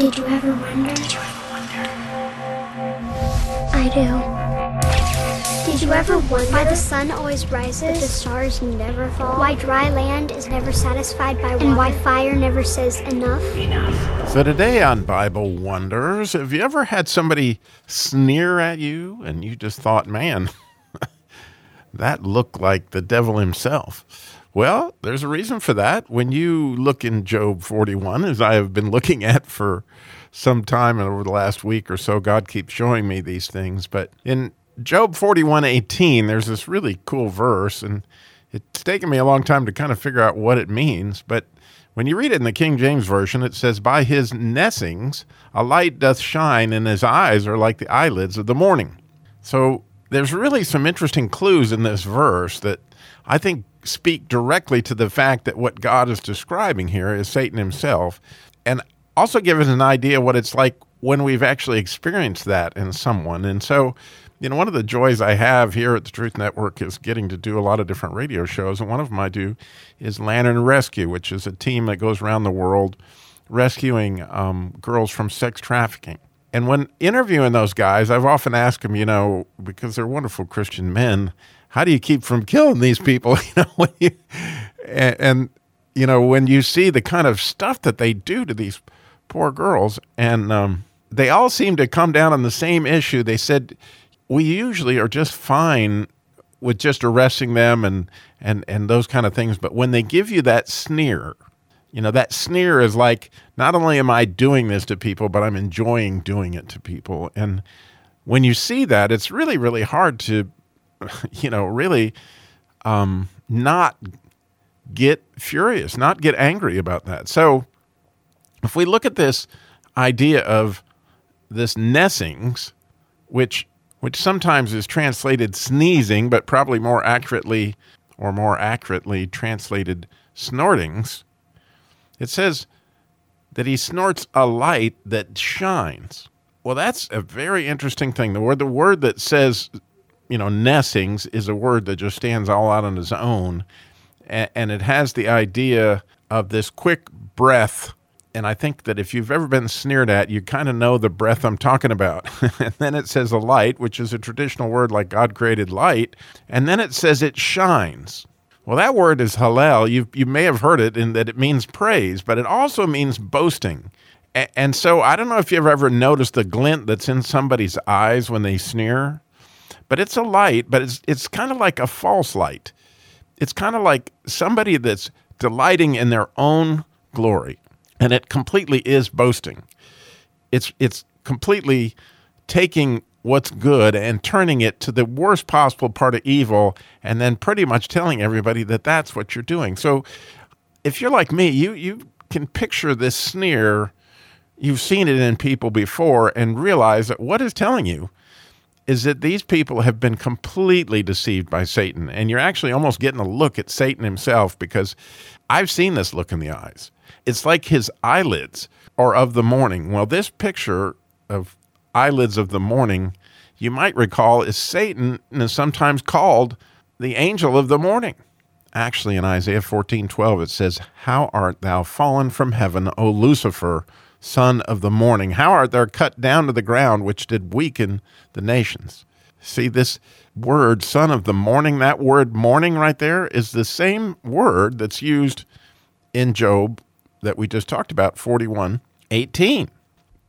Did you ever wonder? Did you ever wonder? I do. Did you ever wonder why the sun always rises, but the stars never fall? Why dry land is never satisfied by water, and why fire never says enough? Enough. So, today on Bible Wonders, have you ever had somebody sneer at you and you just thought, man, that looked like the devil himself? Well, there's a reason for that. When you look in Job 41, as I have been looking at for some time and over the last week or so, God keeps showing me these things. But in Job 41 18, there's this really cool verse, and it's taken me a long time to kind of figure out what it means. But when you read it in the King James Version, it says, By his neesings a light doth shine, and his eyes are like the eyelids of the morning. So there's really some interesting clues in this verse that I think speak directly to the fact that what God is describing here is Satan himself, and also give us an idea what it's like when we've actually experienced that in someone. And so, you know, one of the joys I have here at the Truth Network is getting to do a lot of different radio shows. And one of them I do is Lantern Rescue, which is a team that goes around the world rescuing um, girls from sex trafficking. And when interviewing those guys, I've often asked them, you know, because they're wonderful Christian men, how do you keep from killing these people? You know, you, and, and you know when you see the kind of stuff that they do to these poor girls, and um, they all seem to come down on the same issue. They said we usually are just fine with just arresting them and and and those kind of things, but when they give you that sneer, you know that sneer is like not only am I doing this to people, but I'm enjoying doing it to people, and when you see that, it's really really hard to you know, really um, not get furious, not get angry about that. So if we look at this idea of this neesings, which which sometimes is translated sneezing, but probably more accurately or more accurately translated snortings, it says that he snorts a light that shines. Well, that's a very interesting thing. The word the word that says you know, neesings is a word that just stands all out on its own. And, and it has the idea of this quick breath. And I think that if you've ever been sneered at, you kind of know the breath I'm talking about. and then it says a light, which is a traditional word like God created light. And then it says it shines. Well, that word is hallel. You, you may have heard it in that it means praise, but it also means boasting. And so I don't know if you've ever noticed the glint that's in somebody's eyes when they sneer but it's a light, but it's it's kind of like a false light. It's kind of like somebody that's delighting in their own glory, and it completely is boasting. It's it's completely taking what's good and turning it to the worst possible part of evil and then pretty much telling everybody that that's what you're doing. So if you're like me, you you can picture this sneer. You've seen it in people before and realize that what is telling you is that these people have been completely deceived by Satan. And you're actually almost getting a look at Satan himself because I've seen this look in the eyes. It's like his eyelids are of the morning. Well, this picture of eyelids of the morning, you might recall, is Satan and is sometimes called the angel of the morning. Actually, in Isaiah 14 12, it says, How art thou fallen from heaven, O Lucifer? son of the morning? How art thou cut down to the ground, which did weaken the nations? See, this word, son of the morning, that word morning right there is the same word that's used in Job that we just talked about, 41 18.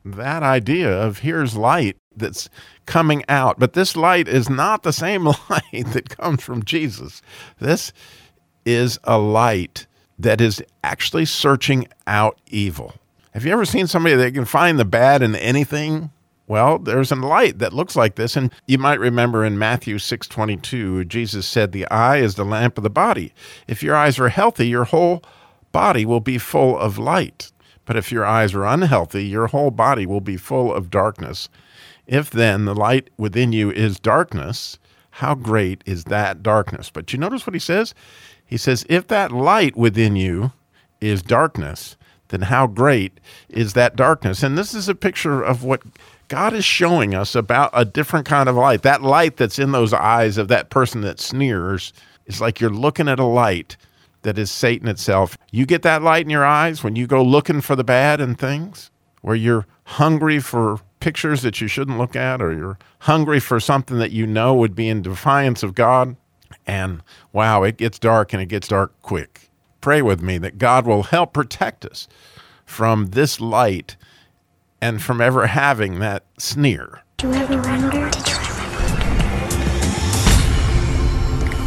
That idea of here's light that's coming out, but this light is not the same light that comes from Jesus. This is a light that is actually searching out evil. Have you ever seen somebody that can find the bad in anything? Well, there's a light that looks like this, and you might remember in Matthew 6:22, Jesus said, "The eye is the lamp of the body. If your eyes are healthy, your whole body will be full of light. But if your eyes are unhealthy, your whole body will be full of darkness. If then the light within you is darkness, how great is that darkness?" But you notice what he says? He says, "If that light within you is darkness, then how great is that darkness? And this is a picture of what God is showing us about a different kind of light. That light that's in those eyes of that person that sneers is like you're looking at a light that is Satan itself. You get that light in your eyes when you go looking for the bad in things, where you're hungry for pictures that you shouldn't look at, or you're hungry for something that you know would be in defiance of God. And wow, it gets dark and it gets dark quick. Pray with me that God will help protect us from this light and from ever having that sneer. Do you ever wonder? Did you ever wonder?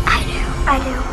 I do. I do.